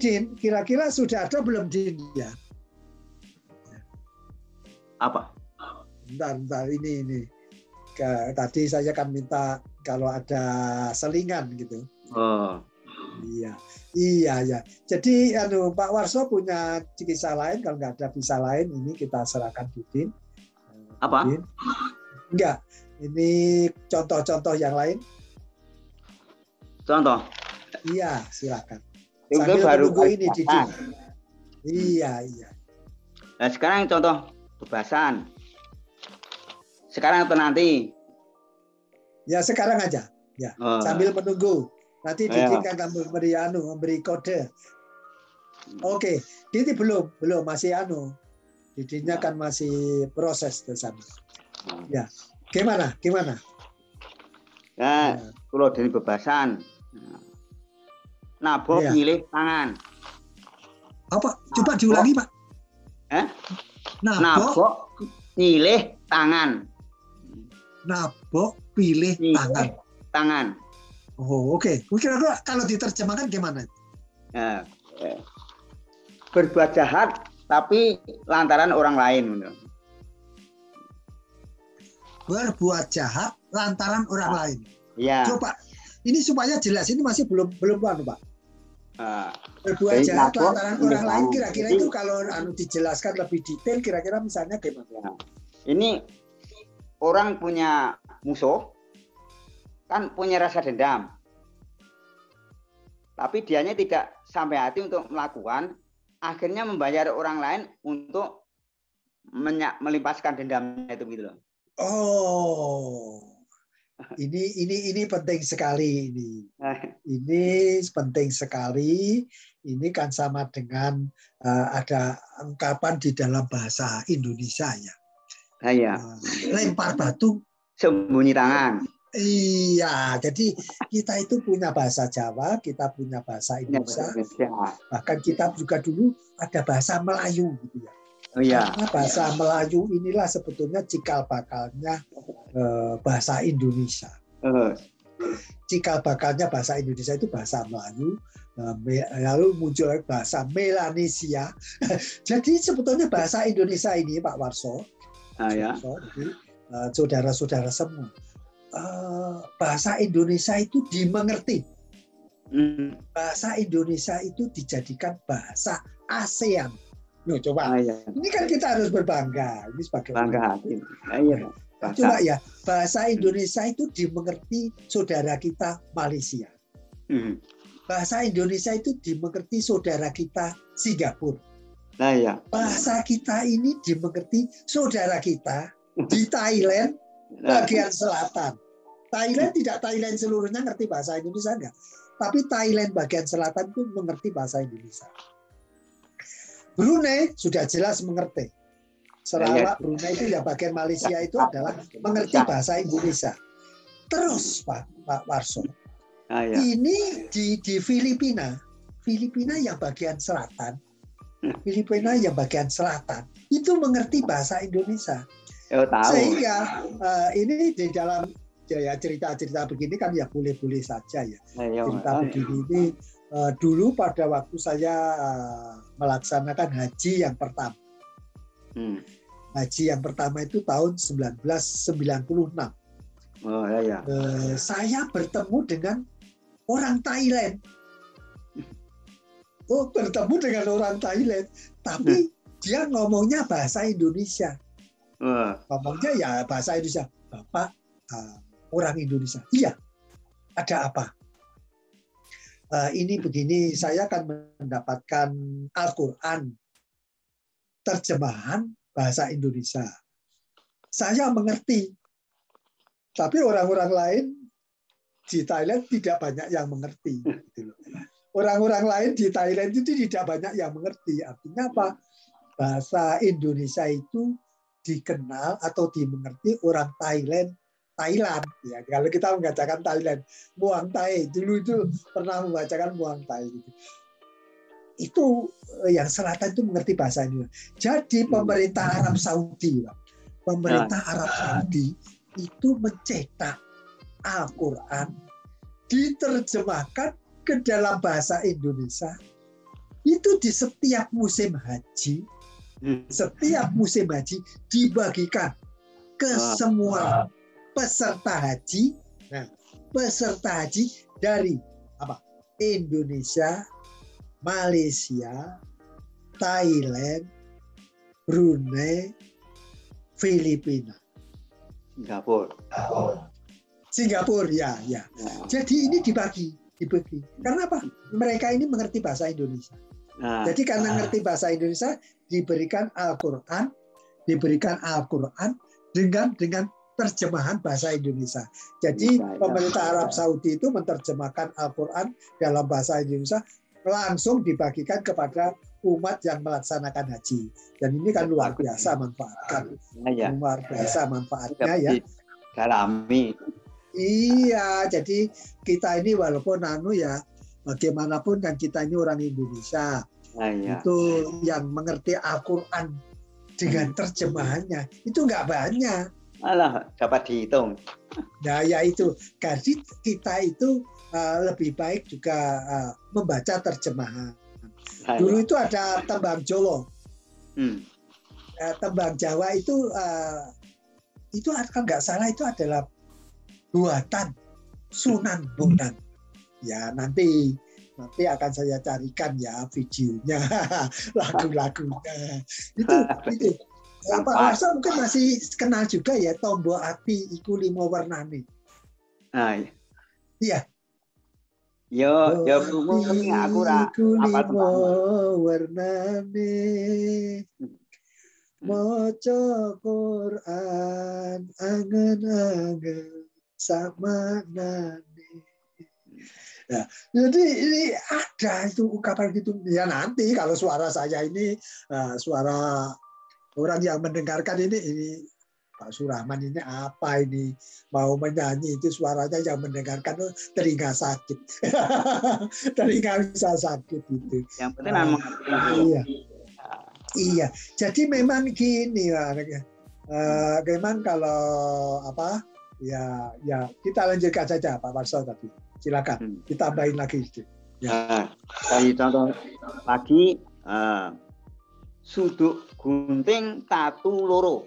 Didin, kira-kira sudah ada belum di India? Apa? Bentar, bentar, ini, ini. Ke, tadi saya kan minta kalau ada selingan gitu. Oh. Iya, iya, ya. Jadi, anu, Pak Warso punya kisah lain. Kalau nggak ada bisa lain, ini kita serahkan Didin. Apa? Didin. Enggak. Ini contoh-contoh yang lain. Contoh. Iya, silakan. Sambil baru menunggu ini, Didin. Iya, iya. Nah, sekarang contoh bebasan. Sekarang atau nanti? Ya sekarang aja. Ya, Oh. sambil menunggu. Nanti Ayo. Didin kan akan memberi anu, memberi kode. Oke, Didi belum, belum masih anu. Didinnya kan masih proses ke sana. Ya, gimana? Gimana? Ya, Ya. kalau dari bebasan. Nabok Iya. milih tangan. Apa? Coba diulangi, Pak. Eh? Nabok, Nabok milih tangan. nabok, pilih tangan. Tangan. Oh, oke. Kira-kira kalau diterjemahkan gimana? Ya, ya. Berbuat jahat tapi lantaran orang lain. Berbuat jahat lantaran orang lain. Ya. Coba ini supaya jelas ini masih belum belum anu, Pak. Nah, berbuat jahat lantaran orang lain kira-kira itu kalau anu dijelaskan lebih detail kira-kira misalnya gimana? ya. Ini orang punya musuh kan punya rasa dendam. Tapi dianya tidak sampai hati untuk melakukan, akhirnya membayar orang lain untuk melimpaskan dendamnya itu gitu loh. Oh. Ini ini ini penting sekali ini. Ini penting sekali. Ini kan sama dengan eh, ada ungkapan di dalam bahasa Indonesia ya. Eh, lempar batu. sembunyi tangan. Iya, jadi kita itu punya bahasa Jawa, kita punya bahasa Ya, Indonesia, Indonesia. bahkan kita juga dulu ada bahasa Melayu gitu ya. Oh iya. Karena bahasa Melayu inilah sebetulnya cikal bakalnya eh, bahasa Indonesia. Eh, Cikal bakalnya bahasa Indonesia itu bahasa Melayu, eh, lalu muncul bahasa Melanesia. Jadi sebetulnya bahasa Indonesia ini Pak Warso, nah ya. Eh, saudara-saudara semua, bahasa Indonesia itu dimengerti. Hmm, Bahasa Indonesia itu dijadikan bahasa ASEAN. Loh, coba, ah, ya. ini kan kita harus berbangga. Ini sebagai Bangga hati. Ah, iya. Bahasa. Coba ya, bahasa Indonesia itu dimengerti saudara kita Malaysia. Hmm. Bahasa Indonesia itu dimengerti saudara kita Singapura. Nah ya. Bahasa kita ini dimengerti saudara kita di Thailand Nah, bagian selatan. Thailand tidak Thailand seluruhnya ngerti bahasa Indonesia enggak. Tapi Thailand bagian selatan itu mengerti bahasa Indonesia. Brunei sudah jelas mengerti. Sarawak Brunei itu yang bagian Malaysia itu adalah mengerti bahasa Indonesia. Terus Pak Pak Warso, nah, ya. ini di di Filipina, Filipina yang bagian selatan, Filipina yang bagian selatan itu mengerti bahasa Indonesia. Oh, tahu. Sehingga eh, ini di dalam ya cerita-cerita begini kan ya boleh-boleh saja ya. Ya. Cerita Ah, ya. begini ini eh, dulu pada waktu saya eh, melaksanakan haji yang pertama. Hmm. Haji yang pertama itu tahun 1996. Oh ya ya. Eh, saya bertemu dengan orang Thailand. Oh, bertemu dengan orang Thailand, tapi dia ngomongnya bahasa Indonesia. Oh, ngomongnya ya bahasa Indonesia. Bapak uh, orang Indonesia. Iya. Ada apa? Uh, ini begini, saya akan mendapatkan Al-Quran terjemahan bahasa Indonesia. Saya mengerti, tapi orang-orang lain di Thailand tidak banyak yang mengerti. gitu. Orang-orang lain di Thailand itu tidak banyak yang mengerti. Artinya apa? Bahasa Indonesia itu dikenal atau dimengerti orang Thailand Thailand ya. Kalau kita membacakan Thailand Muang Thai. Dulu itu pernah membacakan Muang Thai gitu. itu eh, yang selatan itu mengerti bahasa ini jadi pemerintah Arab Saudi Pak. pemerintah Arab Saudi itu mencetak Al-Quran diterjemahkan ke dalam bahasa Indonesia. Itu di setiap musim haji, Hmm. setiap musim haji dibagikan ke semua peserta haji. Nah, peserta haji dari apa? Indonesia, Malaysia, Thailand, Brunei, Filipina, Singapura. Singapura ya, ya. Nah, Jadi ini dibagi, dibagi. Karena apa? Mereka ini mengerti bahasa Indonesia. nah, Jadi karena ngerti bahasa Indonesia diberikan Al-Qur'an, diberikan Al-Qur'an dengan dengan terjemahan bahasa Indonesia. Jadi Bisa, ya. pemerintah Arab Saudi itu menerjemahkan Al-Qur'an dalam bahasa Indonesia langsung dibagikan kepada umat yang melaksanakan haji. Dan ini kan luar biasa manfaatkan. nah, ya. Luar biasa manfaatnya ya. Dalami. Iya, jadi kita ini walaupun anu ya bagaimanapun kan kita ini orang Indonesia Nah, ya. itu yang mengerti Al-Quran dengan terjemahannya itu nggak banyak. Alah, dapat dihitung. Nah, ya itu. Jadi kita itu uh, lebih baik juga uh, membaca terjemahan. Nah, Dulu itu ada tembang Jolo, Hmm. Eh, tembang Jawa itu uh, itu kalau nggak salah itu adalah buatan Sunan Bonang. Ya nanti nanti akan saya carikan ya videonya, lagu-lagunya. Itu itu. Pak Warso mungkin masih kenal juga ya Tombo Ati Iku Limo Warnane. Nah, ya. Iya. Yo, yo krungu tapi aku ra. Warnane. Hmm. Maca Quran angen-angen sama nane. Ya, jadi ini ada itu ungkapan gitu. Ya nanti kalau suara saya ini eh, suara orang yang mendengarkan ini ini Pak Surahman ini apa ini mau menyanyi itu suaranya yang mendengarkan tuh telinga sakit, telinga bisa sakit gitu. Yang penting Ah, kan mengerti. Iya. Iya, jadi memang gini, Pak. Eh, memang kalau apa, ya, ya kita lanjutkan saja Pak Warso tadi. Silakan, Hmm. ditambahin lagi sedikit. Nah, dari contoh lagi eh, suduk gunting tatu loro.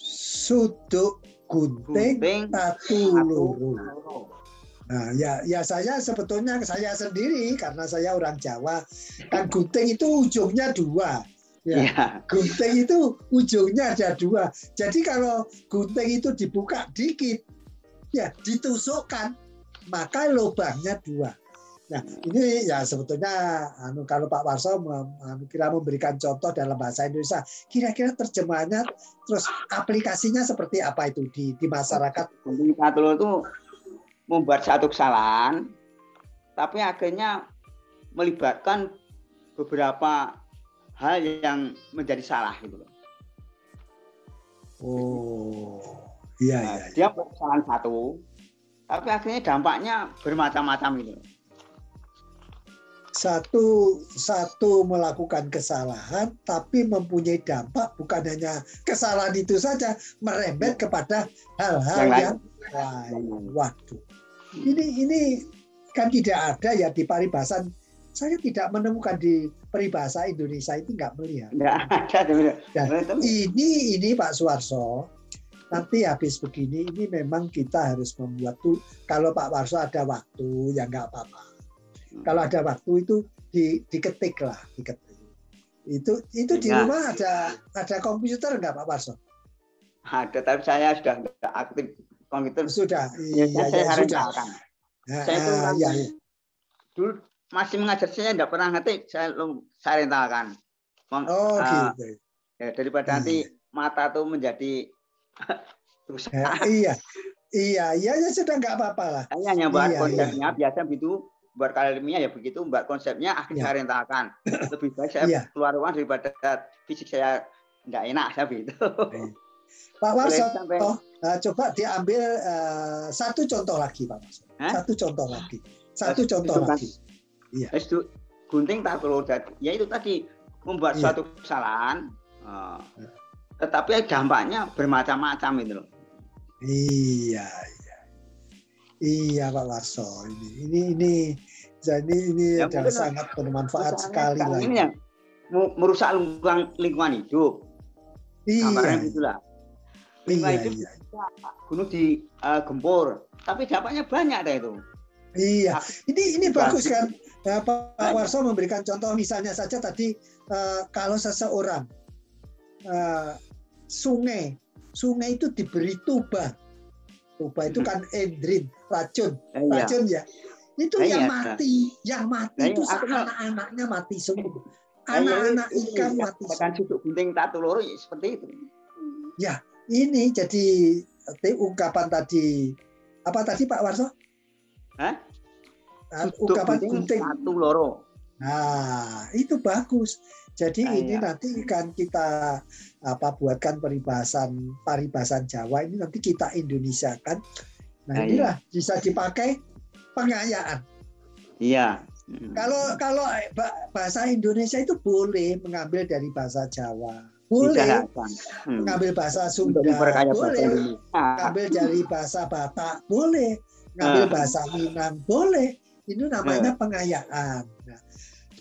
Suduk gunting Gunting tatu tatu loro. loro. Nah, ya, ya saya sebetulnya saya sendiri karena saya orang Jawa, kan gunting itu ujungnya dua. Ya, Iya. gunting itu ujungnya ada dua. Jadi kalau gunting itu dibuka dikit, ya ditusukkan, maka lubangnya dua. Nah, ini ya sebetulnya anu kalau Pak Warso anu, kira memberikan contoh dalam bahasa Indonesia, kira-kira terjemahannya terus aplikasinya seperti apa itu di di masyarakat? Loro itu membuat satu kesalahan, tapi akhirnya melibatkan beberapa hal yang menjadi salah gitu loh. Oh, iya Nah, iya. dia membuat kesalahan satu, tapi akhirnya dampaknya bermacam-macam gitu. Satu satu melakukan kesalahan tapi mempunyai dampak bukan hanya kesalahan itu saja merembet kepada hal-hal Yang lain. yang lain. Waduh. Ini ini kan tidak ada ya di paribasan. Saya tidak menemukan di peribahasa Indonesia itu nggak melihat. Ya, Itu Ini ini Pak Suwarso. Nanti habis begini ini memang kita harus membuat tuh kalau Pak Warso ada waktu ya nggak apa-apa. Kalau ada waktu itu di, diketik lah, diketik. Itu itu di Ya. rumah ada ada komputer nggak Pak Warso? ada, tapi saya sudah enggak aktif komputer. Sudah, Ya, iya, saya ya, sudah. tahu. Ya, Saya itu ah, orang ya, yang ya. dulu masih mengajar saya tidak pernah ngetik, saya lu- saya rentalkan. Oh ah, gitu. ya, daripada nanti mata tuh menjadi rusak. Ya, iya, iya, iya, ya sudah nggak apa-apa lah. Saya hanya buat Iya, konsepnya, biasa begitu buat kalian ilmiah ya begitu, buat konsepnya akhirnya Iya. saya rentalkan. Lebih baik saya Iya. keluar uang daripada fisik saya nggak enak saya begitu. Pak Warso, sampai- oh, eh, coba diambil eh, satu contoh lagi Pak Warso. Satu contoh lagi. Satu Itu contoh kan- lagi. Iya. Itu gunting tak perlu ya itu tadi membuat Iya. suatu kesalahan eh, tetapi dampaknya bermacam-macam itu loh. Iya, iya. Pak Warso. Ini ini ini Jadi ini ya, adalah sangat bermanfaat sekali lah. Ini yang merusak lingkungan, lingkungan hidup. Iya. Gambarnya gitulah. Lingkungan iya, hidup iya. gunung di uh, gempur, tapi dampaknya banyak deh itu. Iya, ini ini bagus kan ya, Pak Warso memberikan contoh misalnya saja tadi uh, kalau seseorang uh, sungai sungai itu diberi tuba, tuba itu kan endrin racun, iya. racun ya. Itu iya. yang mati, yang mati itu anak-anaknya mati semua. Anak-anak ikan mati. Bahkan sudut gunting tatu loro ya seperti itu. Ya, ini jadi ungkapan tadi apa tadi Pak Warso? Hah? ungkapan gunting satu loro. Nah, itu bagus. Jadi nah, ini ya. nanti kan kita apa buatkan peribahasan paribasan Jawa ini nanti kita Indonesia kan. Nah, nah inilah ya. bisa dipakai pengayaan. Iya. Kalau kalau bahasa Indonesia itu boleh mengambil dari bahasa Jawa. Boleh hmm. mengambil bahasa Sunda, boleh mengambil dari bahasa Batak, boleh ngambil ah. bahasa Minang, boleh itu namanya pengayaan. Nah,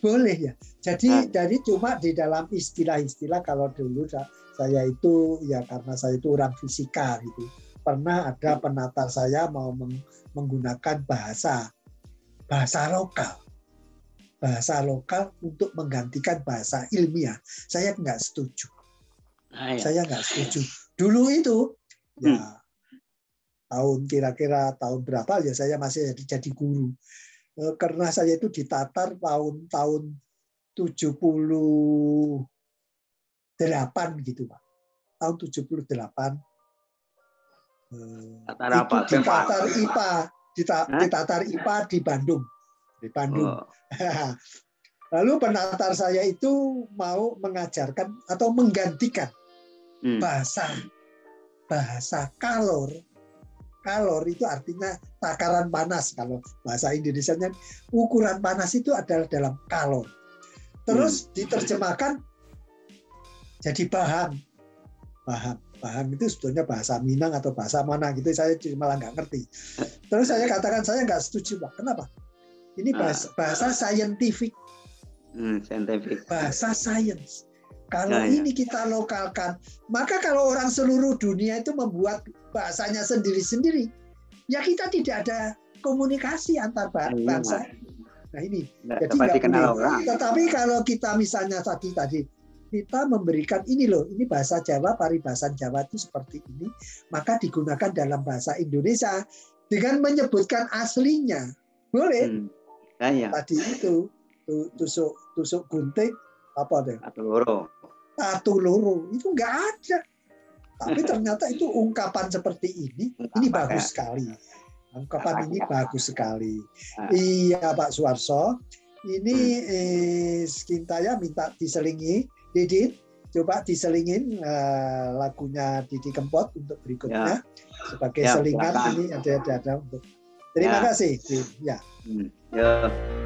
boleh ya. Jadi nah. dari cuma di dalam istilah-istilah kalau dulu saya itu ya karena saya itu orang fisika gitu. Pernah ada penatar saya mau menggunakan bahasa bahasa lokal. Bahasa lokal untuk menggantikan bahasa ilmiah. Saya nggak setuju. Nah, ya. Saya nggak setuju. Dulu itu ya hmm. tahun kira-kira tahun berapa ya saya masih jadi, jadi guru karena saya itu ditatar tahun-tahun 78 gitu Pak. Tahun 78 eh, Tatar apa? itu ditatar IPA, ditatar IPA di Bandung. Di Bandung. Oh. Lalu penatar saya itu mau mengajarkan atau menggantikan hmm. bahasa bahasa kalor kalor itu artinya takaran panas kalau bahasa Indonesia-nya ukuran panas itu adalah dalam kalor. Terus hmm. diterjemahkan jadi bahan. Bahan. Bahan itu sebetulnya bahasa Minang atau bahasa mana gitu saya malah nggak ngerti. Terus saya katakan saya nggak setuju Pak. Kenapa? Ini ah. bahasa, bahasa scientific. Hmm, scientific. Bahasa science. Kalau nah, ini kita lokalkan, maka kalau orang seluruh dunia itu membuat bahasanya sendiri-sendiri, ya kita tidak ada komunikasi antar iya, bangsa. Nah ini, nggak, jadi nggak kenal orang. Tetapi kalau kita misalnya tadi tadi kita memberikan ini loh, ini bahasa Jawa, paribasan Jawa itu seperti ini, maka digunakan dalam bahasa Indonesia dengan menyebutkan aslinya, boleh. Hmm. Ya, ya. Tadi itu tusuk tusuk gunting apa deh? Atau loro satu loro itu nggak ada tapi ternyata itu ungkapan seperti ini ini bagus ya. sekali ungkapan ini bagus sekali nah. iya Pak Suarso ini hmm. eh, Skintaya minta diselingi Didit coba diselingin uh, lagunya Didi Kempot untuk berikutnya ya. sebagai ya, selingan silakan. ini ada ada untuk terima ya. kasih ya. Hmm. ya.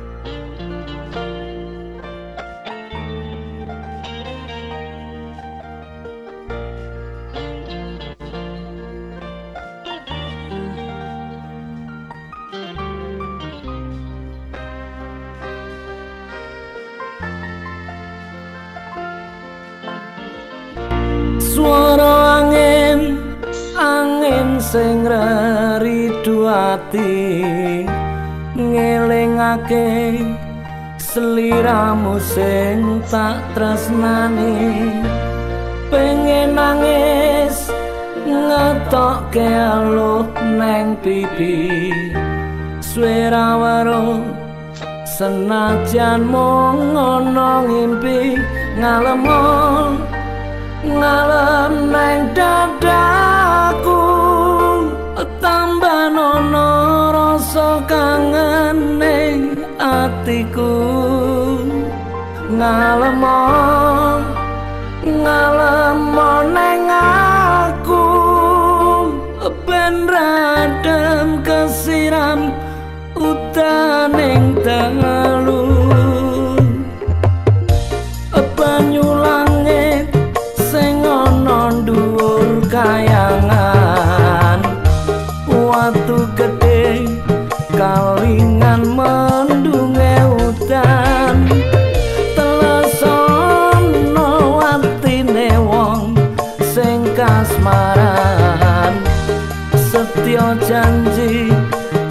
Ati ngelingake seliramu sing tak tresnani. Pengen nangis ngetokke aluh neng pipi. Swara waro senajan mung ngono ngimpi ngalem ngalem neng dadaku nono rasa kangen ning atiku. Ngalemo ngalemo ning aku. Ben radem kesiram utaning tengalu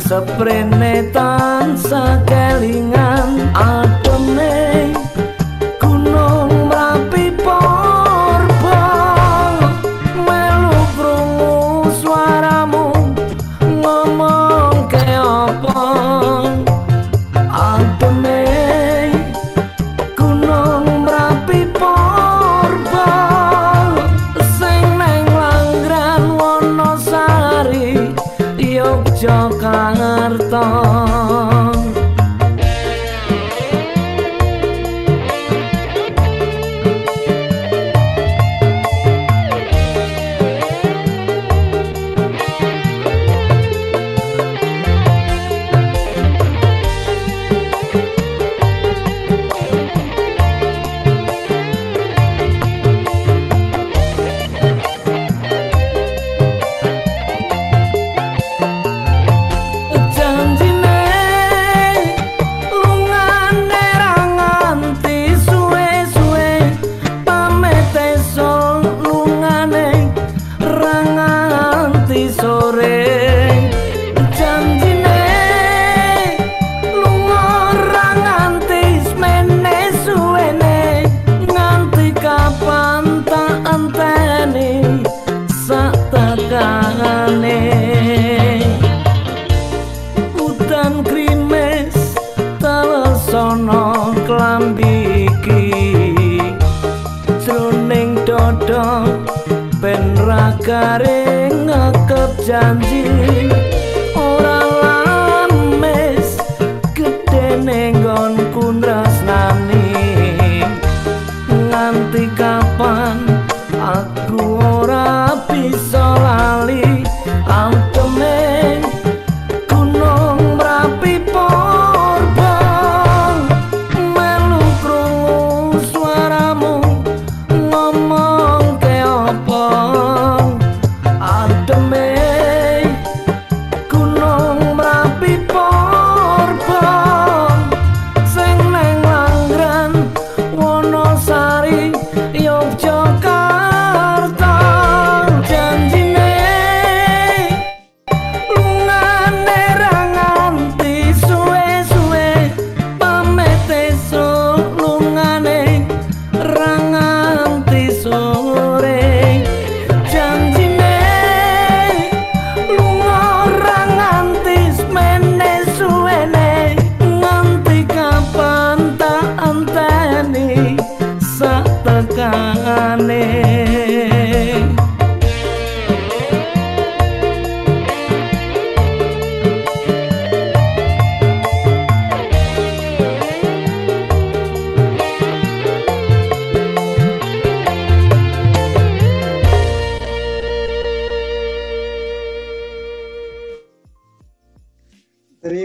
seprene tansah kelingan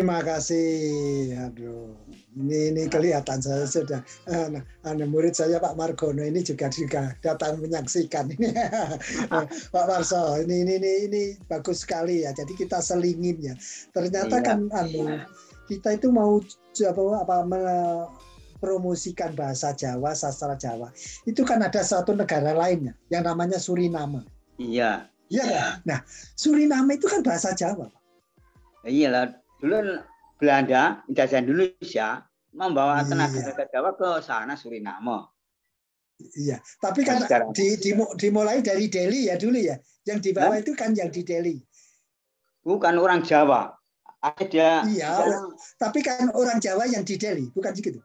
Terima kasih. Aduh, ini ini kelihatan saya sudah eh, nah, anu, murid saya Pak Margono ini juga juga datang menyaksikan ini Pak Marso. Ini ini ini ini bagus sekali ya. Jadi kita selingin ya. Ternyata Iya. kan anu kita itu mau apa apa promosikan bahasa Jawa, sastra Jawa. Itu kan ada satu negara lainnya yang namanya Suriname. Iya. Iya. Nah, Suriname itu kan bahasa Jawa. Iyalah, dulu Belanda, menjajah Indonesia, membawa Iya. tenaga-tenaga Jawa ke sana Suriname. Iya, tapi kan Sekarang. di, dimu- dimulai dari Delhi ya dulu ya. Yang di bawah Hah? itu kan yang di Delhi. Bukan orang Jawa. Ada Iya, di sana Tapi kan orang Jawa yang di Delhi, bukan gitu.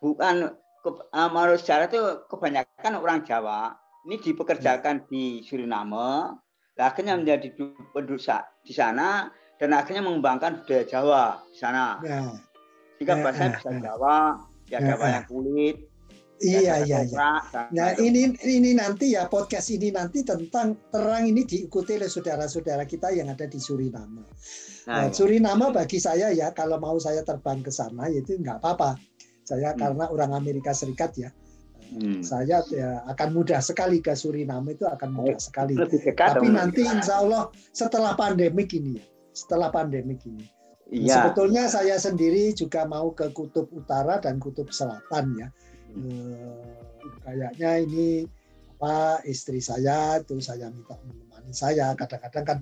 bukan eh, menurut sejarah itu kebanyakan orang Jawa ini dipekerjakan di Suriname, akhirnya menjadi du- penduduk di sana dan akhirnya mengembangkan budaya Jawa di sana. Nah, Jika Eh, bahasanya eh, bisa. Jawa, ya Eh, Jawa yang kulit, ya iya iya iya. Nah ini ini nanti ya podcast ini nanti tentang terang ini diikuti oleh saudara-saudara kita yang ada di Suriname. Nah, Nah, Suriname bagi saya ya kalau mau saya terbang ke sana itu nggak apa-apa. Saya Hmm. karena orang Amerika Serikat ya, Hmm. saya ya, akan mudah sekali ke Suriname itu akan mudah sekali. lebih dekat Tapi nanti insya Allah setelah pandemik ini ya, setelah pandemik ini. Iya. Sebetulnya saya sendiri juga mau ke Kutub Utara dan Kutub Selatan ya. Hmm. Eh, kayaknya ini apa istri saya itu saya minta menemani saya kadang-kadang kan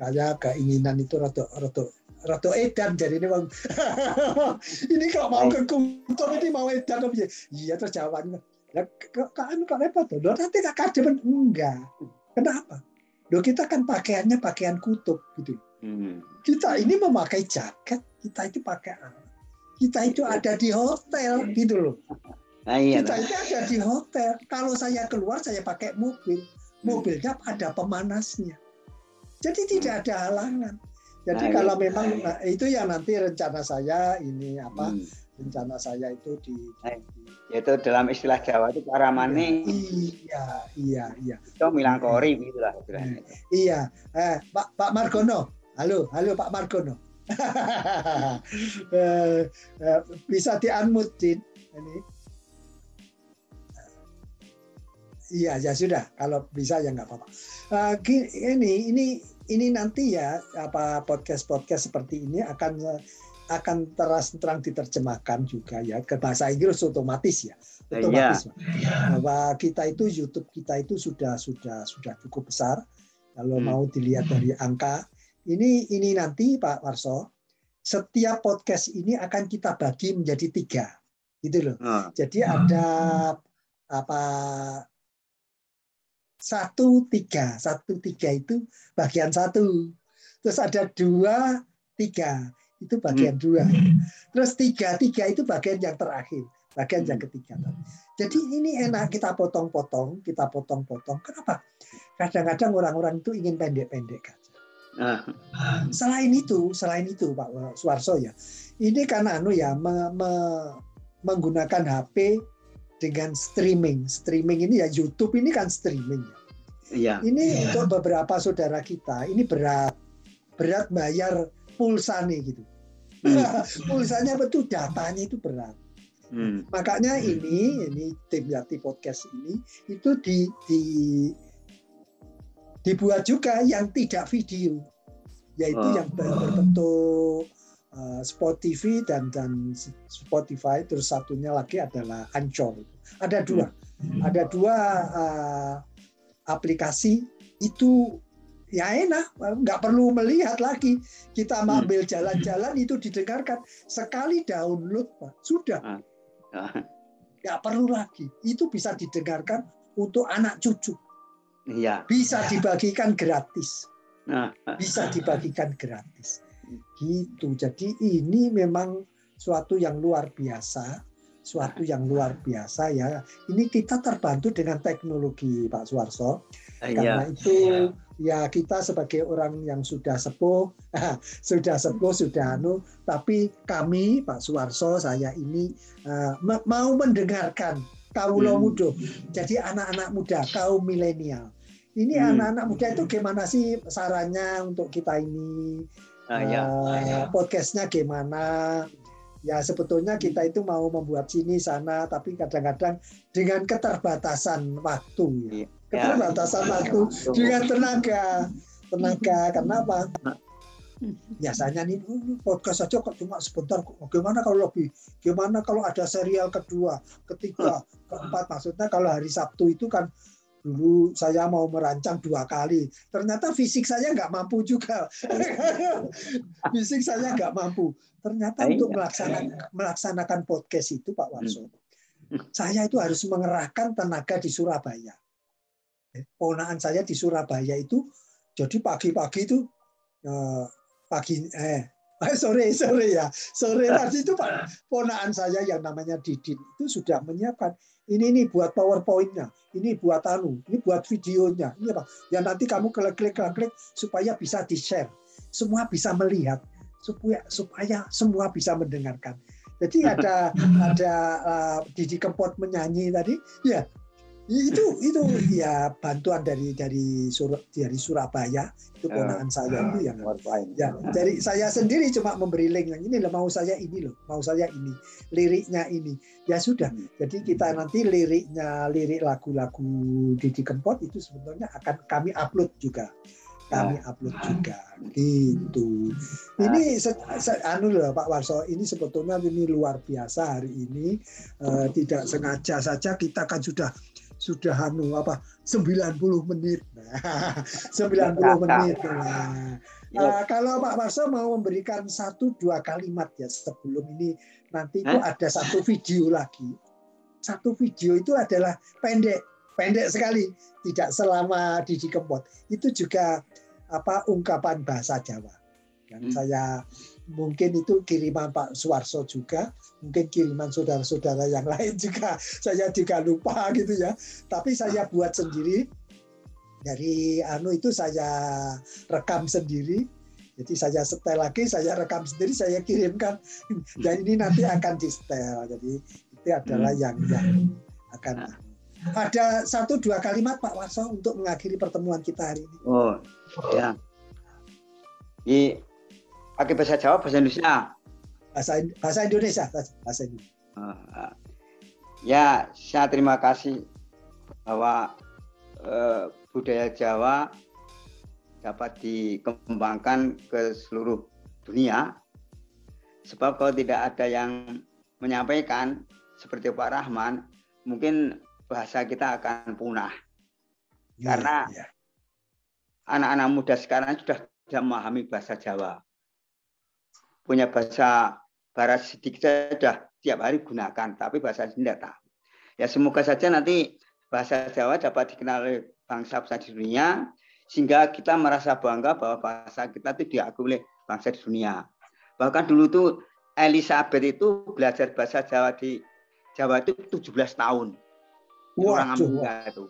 kayak keinginan itu rada rada rada edan jadi ini bang ini kok mau ke kuntum ini mau edan apa iya terus jawabannya ya kan kok repot loh nanti kak kademen enggak kenapa Loh kita kan pakaiannya pakaian kutub gitu. Hmm. Kita ini memakai jaket, kita itu pakai? Kita itu ada di hotel gitu loh. Nah, iya, kita itu ada di hotel. Kalau saya keluar saya pakai mobil. Mobilnya ada pemanasnya. Jadi tidak ada halangan. Jadi nah, kalau iya. memang nah, itu yang nanti rencana saya ini apa hmm. rencana saya itu di, di, di itu dalam istilah Jawa itu paramane. Iya, iya, iya. Itu milangkori gitu lah. Iya, eh, Pak Pak Margono. Halo, halo Pak Margono. Eh, eh, bisa di unmute ini. Iya, ya sudah. Kalau bisa ya nggak apa-apa. Uh, ini, ini, ini nanti ya apa podcast podcast seperti ini akan akan terus terang diterjemahkan juga ya ke bahasa Inggris otomatis ya otomatis ya. bahwa kita itu YouTube kita itu sudah sudah sudah cukup besar kalau hmm. mau dilihat dari angka ini ini nanti Pak Warso setiap podcast ini akan kita bagi menjadi tiga. Gitu loh. Hmm. jadi ada apa satu tiga. Satu tiga itu bagian satu. Terus ada dua tiga. Itu bagian hmm. dua. Terus tiga tiga itu bagian yang terakhir. Bagian yang hmm. ketiga jadi ini enak kita potong-potong kita potong-potong. Kenapa? Kadang-kadang orang-orang itu ingin pendek-pendek aja ah. selain itu selain itu Pak Suarso ya ini karena anu ya me, me, menggunakan HP dengan streaming. Streaming ini ya YouTube ini kan streaming ya. Iya. Ini ya. untuk beberapa saudara kita ini berat berat bayar pulsa nih gitu. Hmm. Pulsanya betul datanya itu berat. Hmm. Makanya ini ini tim Yati podcast ini itu di, di dibuat juga yang tidak video yaitu oh. yang berbentuk uh, Spotify dan dan Spotify terus satunya lagi adalah Anchor. Ada dua, hmm. ada dua uh, aplikasi itu ya enak, nggak perlu melihat lagi. Kita hmm. ambil jalan-jalan itu didengarkan sekali download, Pak. Sudah. Ah. Ah. Nggak perlu lagi. Itu bisa didengarkan untuk anak cucu. Iya. Bisa dibagikan gratis. Ah. Bisa dibagikan gratis gitu jadi ini memang suatu yang luar biasa suatu yang luar biasa ya ini kita terbantu dengan teknologi Pak Suarso eh, karena iya. itu ya kita sebagai orang yang sudah sepuh sudah sepuh sudah anu tapi kami Pak Suarso saya ini uh, mau mendengarkan kaum hmm. muda jadi anak-anak muda kaum milenial ini hmm. anak-anak hmm. muda itu gimana sih sarannya untuk kita ini uh, ya. Uh, podcastnya gimana ya sebetulnya kita itu mau membuat sini sana tapi kadang-kadang dengan keterbatasan waktu ya. Iya. keterbatasan ya. waktu dengan tenaga tenaga kenapa biasanya nih oh, podcast saja kok cuma sebentar gimana kalau lebih gimana kalau ada serial kedua ketiga keempat maksudnya kalau hari Sabtu itu kan dulu saya mau merancang dua kali. Ternyata fisik saya nggak mampu juga. Fisik saya nggak mampu. Ternyata Ayah. untuk melaksanakan melaksanakan podcast itu Pak Warso saya itu harus mengerahkan tenaga di Surabaya. Eh, ponaan saya di Surabaya itu jadi pagi-pagi itu eh, pagi eh, eh sore sore ya. Sore tadi itu Pak ponaan saya yang namanya Didin itu sudah menyiapkan ini nih buat powerpointnya, ini buat anu, ini buat videonya, ini apa? Yang nanti kamu klik-klik klik supaya bisa di share, semua bisa melihat, supaya supaya semua bisa mendengarkan. Jadi ada ada uh, Didi Kempot menyanyi tadi, ya itu itu ya bantuan dari dari Sur dari Surabaya. Itu ya. ponakan saya itu yang ya dari saya sendiri cuma memberi link. Yang ini loh mau saya ini loh mau saya ini liriknya ini. Ya sudah hmm. jadi kita nanti liriknya lirik lagu-lagu Didi Kempot itu sebetulnya akan kami upload juga. Kami ya. upload juga. Gitu. Ini se, se, anu loh Pak Warso, ini sebetulnya ini luar biasa hari ini. Uh, tidak sengaja saja kita kan sudah sudah anu apa 90 menit. Nah, 90 menit. Nah, uh, kalau Pak Marso mau memberikan satu dua kalimat ya sebelum ini nanti itu ada satu video lagi. Satu video itu adalah pendek, pendek sekali, tidak selama di Kempot. Itu juga apa ungkapan bahasa Jawa. Yang hmm. saya mungkin itu kiriman Pak Suwarso juga, mungkin kiriman saudara-saudara yang lain juga. Saya juga lupa gitu ya. Tapi saya buat sendiri dari anu itu saya rekam sendiri. Jadi saya setel lagi, saya rekam sendiri, saya kirimkan. Dan ini nanti akan di setel. Jadi itu adalah hmm. yang yang akan ada satu dua kalimat Pak Warso untuk mengakhiri pertemuan kita hari ini. Oh, ya. Di pakai bahasa Jawa, bahasa Indonesia. Bahasa bahasa Indonesia, bahasa Indonesia. Ya, saya terima kasih bahwa uh, budaya Jawa dapat dikembangkan ke seluruh dunia. Sebab kalau tidak ada yang menyampaikan seperti Pak Rahman, mungkin bahasa kita akan punah. Ya, Karena ya. anak-anak muda sekarang sudah tidak memahami bahasa Jawa punya bahasa barat sedikit saja tiap hari gunakan, tapi bahasa Sunda tidak tahu. Ya semoga saja nanti bahasa Jawa dapat dikenal oleh bangsa-bangsa di dunia, sehingga kita merasa bangga bahwa bahasa kita itu diakui oleh bangsa di dunia. Bahkan dulu tuh Elizabeth itu belajar bahasa Jawa di Jawa itu 17 tahun. Wah, orang Amerika itu.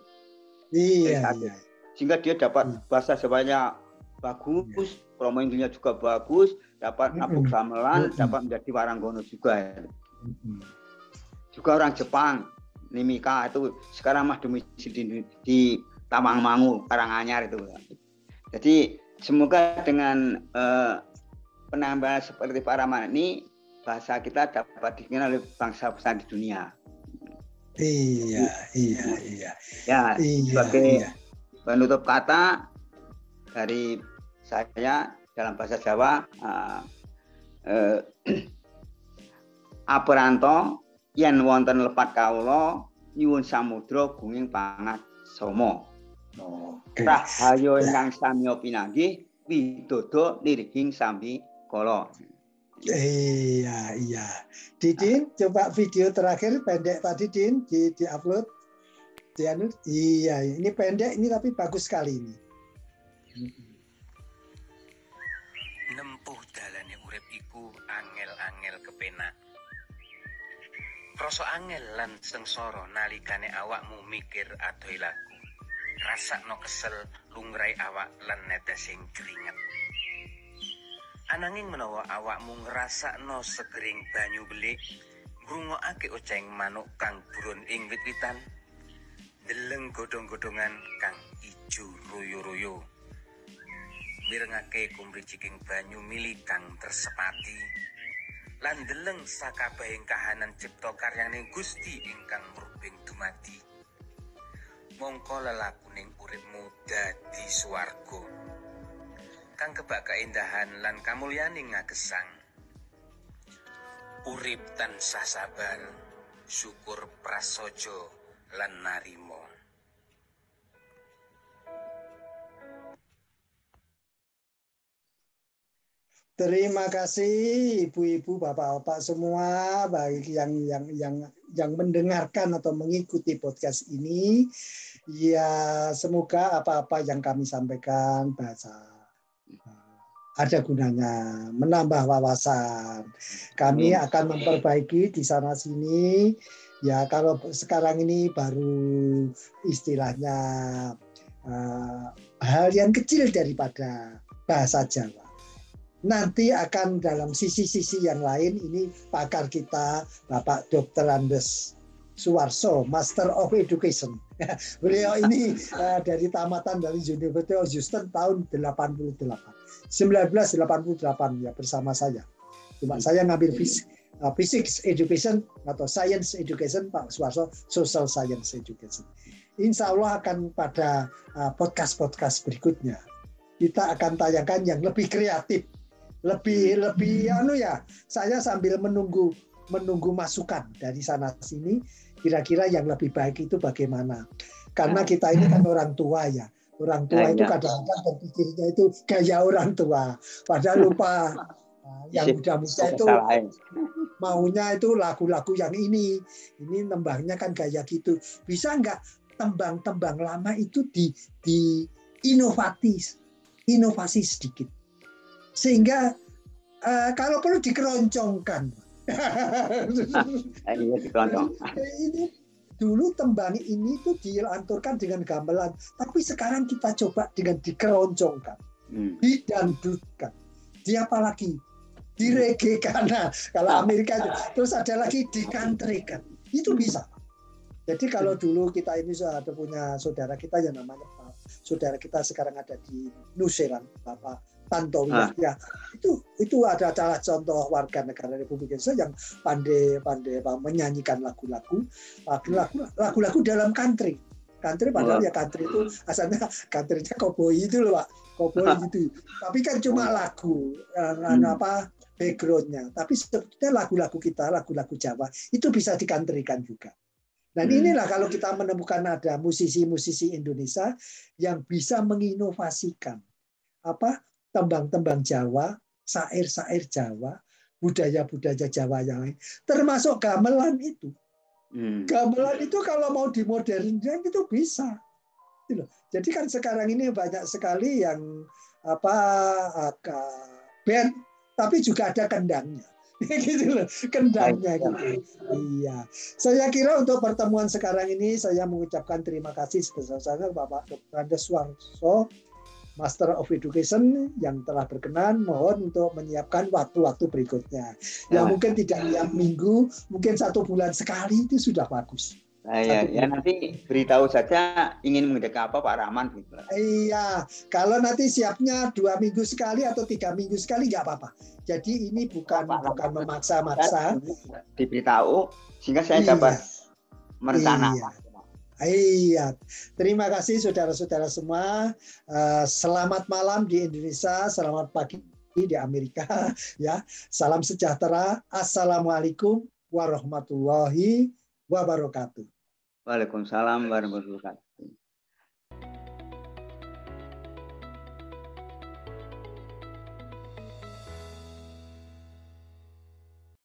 Iya, iya. Sehingga dia dapat hmm. bahasa Jawanya bagus, promo Inggrisnya juga bagus, dapat Apuk Gamelan, dapat menjadi Waranggono juga. Ya. Juga orang Jepang, Nimika itu sekarang mah domisili di, di Tawangmangu, Karanganyar itu. Jadi semoga dengan uh, penambahan seperti para ini bahasa kita dapat dikenal oleh bangsa-bangsa di dunia. Iya, iya, iya. Ya, iya, sebagai iya. penutup kata dari saya dalam bahasa Jawa uh, uh, aperanto yen wonten lepat kawula nyuwun samudra gunging pangat somo. Okay. Rahayu ingkang samya pinanggih widodo nirging sambi kala. Iya, iya. Didin, coba video terakhir pendek tadi Din di di upload. Di anu, iya, ini pendek ini tapi bagus sekali ini. Rasa angel lan sengsara nalikane awakmu mikir adoh lagu. Rasakno kesel lungrai awak lan netesing keringet. Ananging menawa awakmu ngrasakno segering banyu belik, ngrungokake oceng manuk kang buron ing wit-witan, deleng godhong-godhongan kang ijo royo-royo. Mirengake kumriciking banyu mili kang tersepati, lan deleng sakabehing kahanan cipta karyaning Gusti ingkang mrubing dumadi. Mongko lelakuning uripmu dadi swarga. Kang kebak keindahan lan kamulyaning ngagesang. Urip tansah sabar syukur prasojo lan narimo Terima kasih ibu-ibu, bapak-bapak semua bagi yang yang yang yang mendengarkan atau mengikuti podcast ini. Ya, semoga apa-apa yang kami sampaikan bahasa ada gunanya, menambah wawasan. Kami akan memperbaiki di sana sini. Ya, kalau sekarang ini baru istilahnya uh, hal yang kecil daripada bahasa Jawa nanti akan dalam sisi-sisi yang lain ini pakar kita Bapak Dr. Andes Suwarso, Master of Education. Beliau ini uh, dari tamatan dari University of Houston tahun 88. 1988 ya bersama saya. Cuma saya ngambil fisik uh, physics education atau science education Pak Suwarso social science education. Insya Allah akan pada uh, podcast-podcast berikutnya kita akan tayangkan yang lebih kreatif lebih lebih anu ya saya sambil menunggu menunggu masukan dari sana sini kira-kira yang lebih baik itu bagaimana. Karena kita ini kan orang tua ya. Orang tua itu kadang-kadang berpikirnya itu gaya orang tua. Padahal lupa yang muda-muda itu maunya itu lagu-lagu yang ini. Ini tembangnya kan gaya gitu. Bisa nggak tembang-tembang lama itu di, di inovatif, inovasi sedikit. Sehingga uh, kalau perlu dikeroncongkan. ini dikeroncong. ini dulu tembang ini tuh dilanturkan dengan gamelan, tapi sekarang kita coba dengan dikeroncongkan, hmm. didangdutkan. Di apa lagi? Diregekan. Nah, kalau Amerika itu. Terus ada lagi dikantrikan. Itu bisa. Jadi kalau dulu kita ini sudah punya saudara kita yang namanya saudara kita sekarang ada di Nuseran, Bapak Tantowi. Ah. ya. Itu itu ada salah contoh warga negara Republik Indonesia yang pandai pandai menyanyikan lagu-lagu. Lagu-lagu dalam country. Country padahal oh. ya country itu asalnya countrynya cowboy itu loh pak. Cowboy gitu. Tapi kan cuma lagu hmm. apa backgroundnya. Tapi sebetulnya lagu-lagu kita lagu-lagu Jawa itu bisa dikantrikan juga. Dan hmm. inilah kalau kita menemukan ada musisi-musisi Indonesia yang bisa menginovasikan apa tembang-tembang Jawa, sair-sair Jawa, budaya-budaya Jawa yang lain, termasuk gamelan itu. Hmm. Gamelan itu kalau mau dimodernkan itu bisa. Gitu Jadi kan sekarang ini banyak sekali yang apa band, tapi juga ada kendangnya. gitu loh kendangnya gitu. Iya. Saya kira untuk pertemuan sekarang ini saya mengucapkan terima kasih sebesar-besarnya Bapak Dr. Andes Warso Master of Education yang telah berkenan mohon untuk menyiapkan waktu-waktu berikutnya. Ya, ya mungkin tidak tiap minggu, mungkin satu bulan sekali itu sudah bagus. Nah, ya, ya nanti beritahu saja ingin mendekat apa Pak Rahman gitu. Iya, kalau nanti siapnya dua minggu sekali atau tiga minggu sekali nggak apa-apa. Jadi ini bukan Pak bukan memaksa-maksa. Diberitahu sehingga saya iya. dapat merencanakan. Iya. Iya, terima kasih saudara-saudara semua. Eh, selamat malam di Indonesia, selamat pagi di Amerika. Ya, salam sejahtera. Assalamualaikum warahmatullahi wabarakatuh. Waalaikumsalam warahmatullahi wabarakatuh.